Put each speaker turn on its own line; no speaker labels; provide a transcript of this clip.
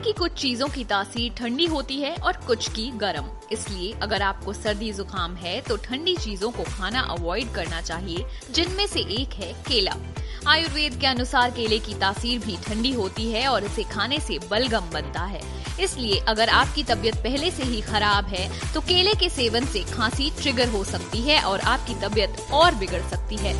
की कुछ चीज़ों की तासीर ठंडी होती है और कुछ की गर्म। इसलिए अगर आपको सर्दी जुकाम है तो ठंडी चीज़ों को खाना अवॉइड करना चाहिए, जिनमें से एक है केला। आयुर्वेद के अनुसार केले की तासीर भी ठंडी होती है और इसे खाने से बलगम बनता है। इसलिए अगर आपकी तबीयत पहले से ही खराब है तो केले के सेवन से खांसी ट्रिगर हो सकती है और आपकी तबीयत और बिगड़ सकती है।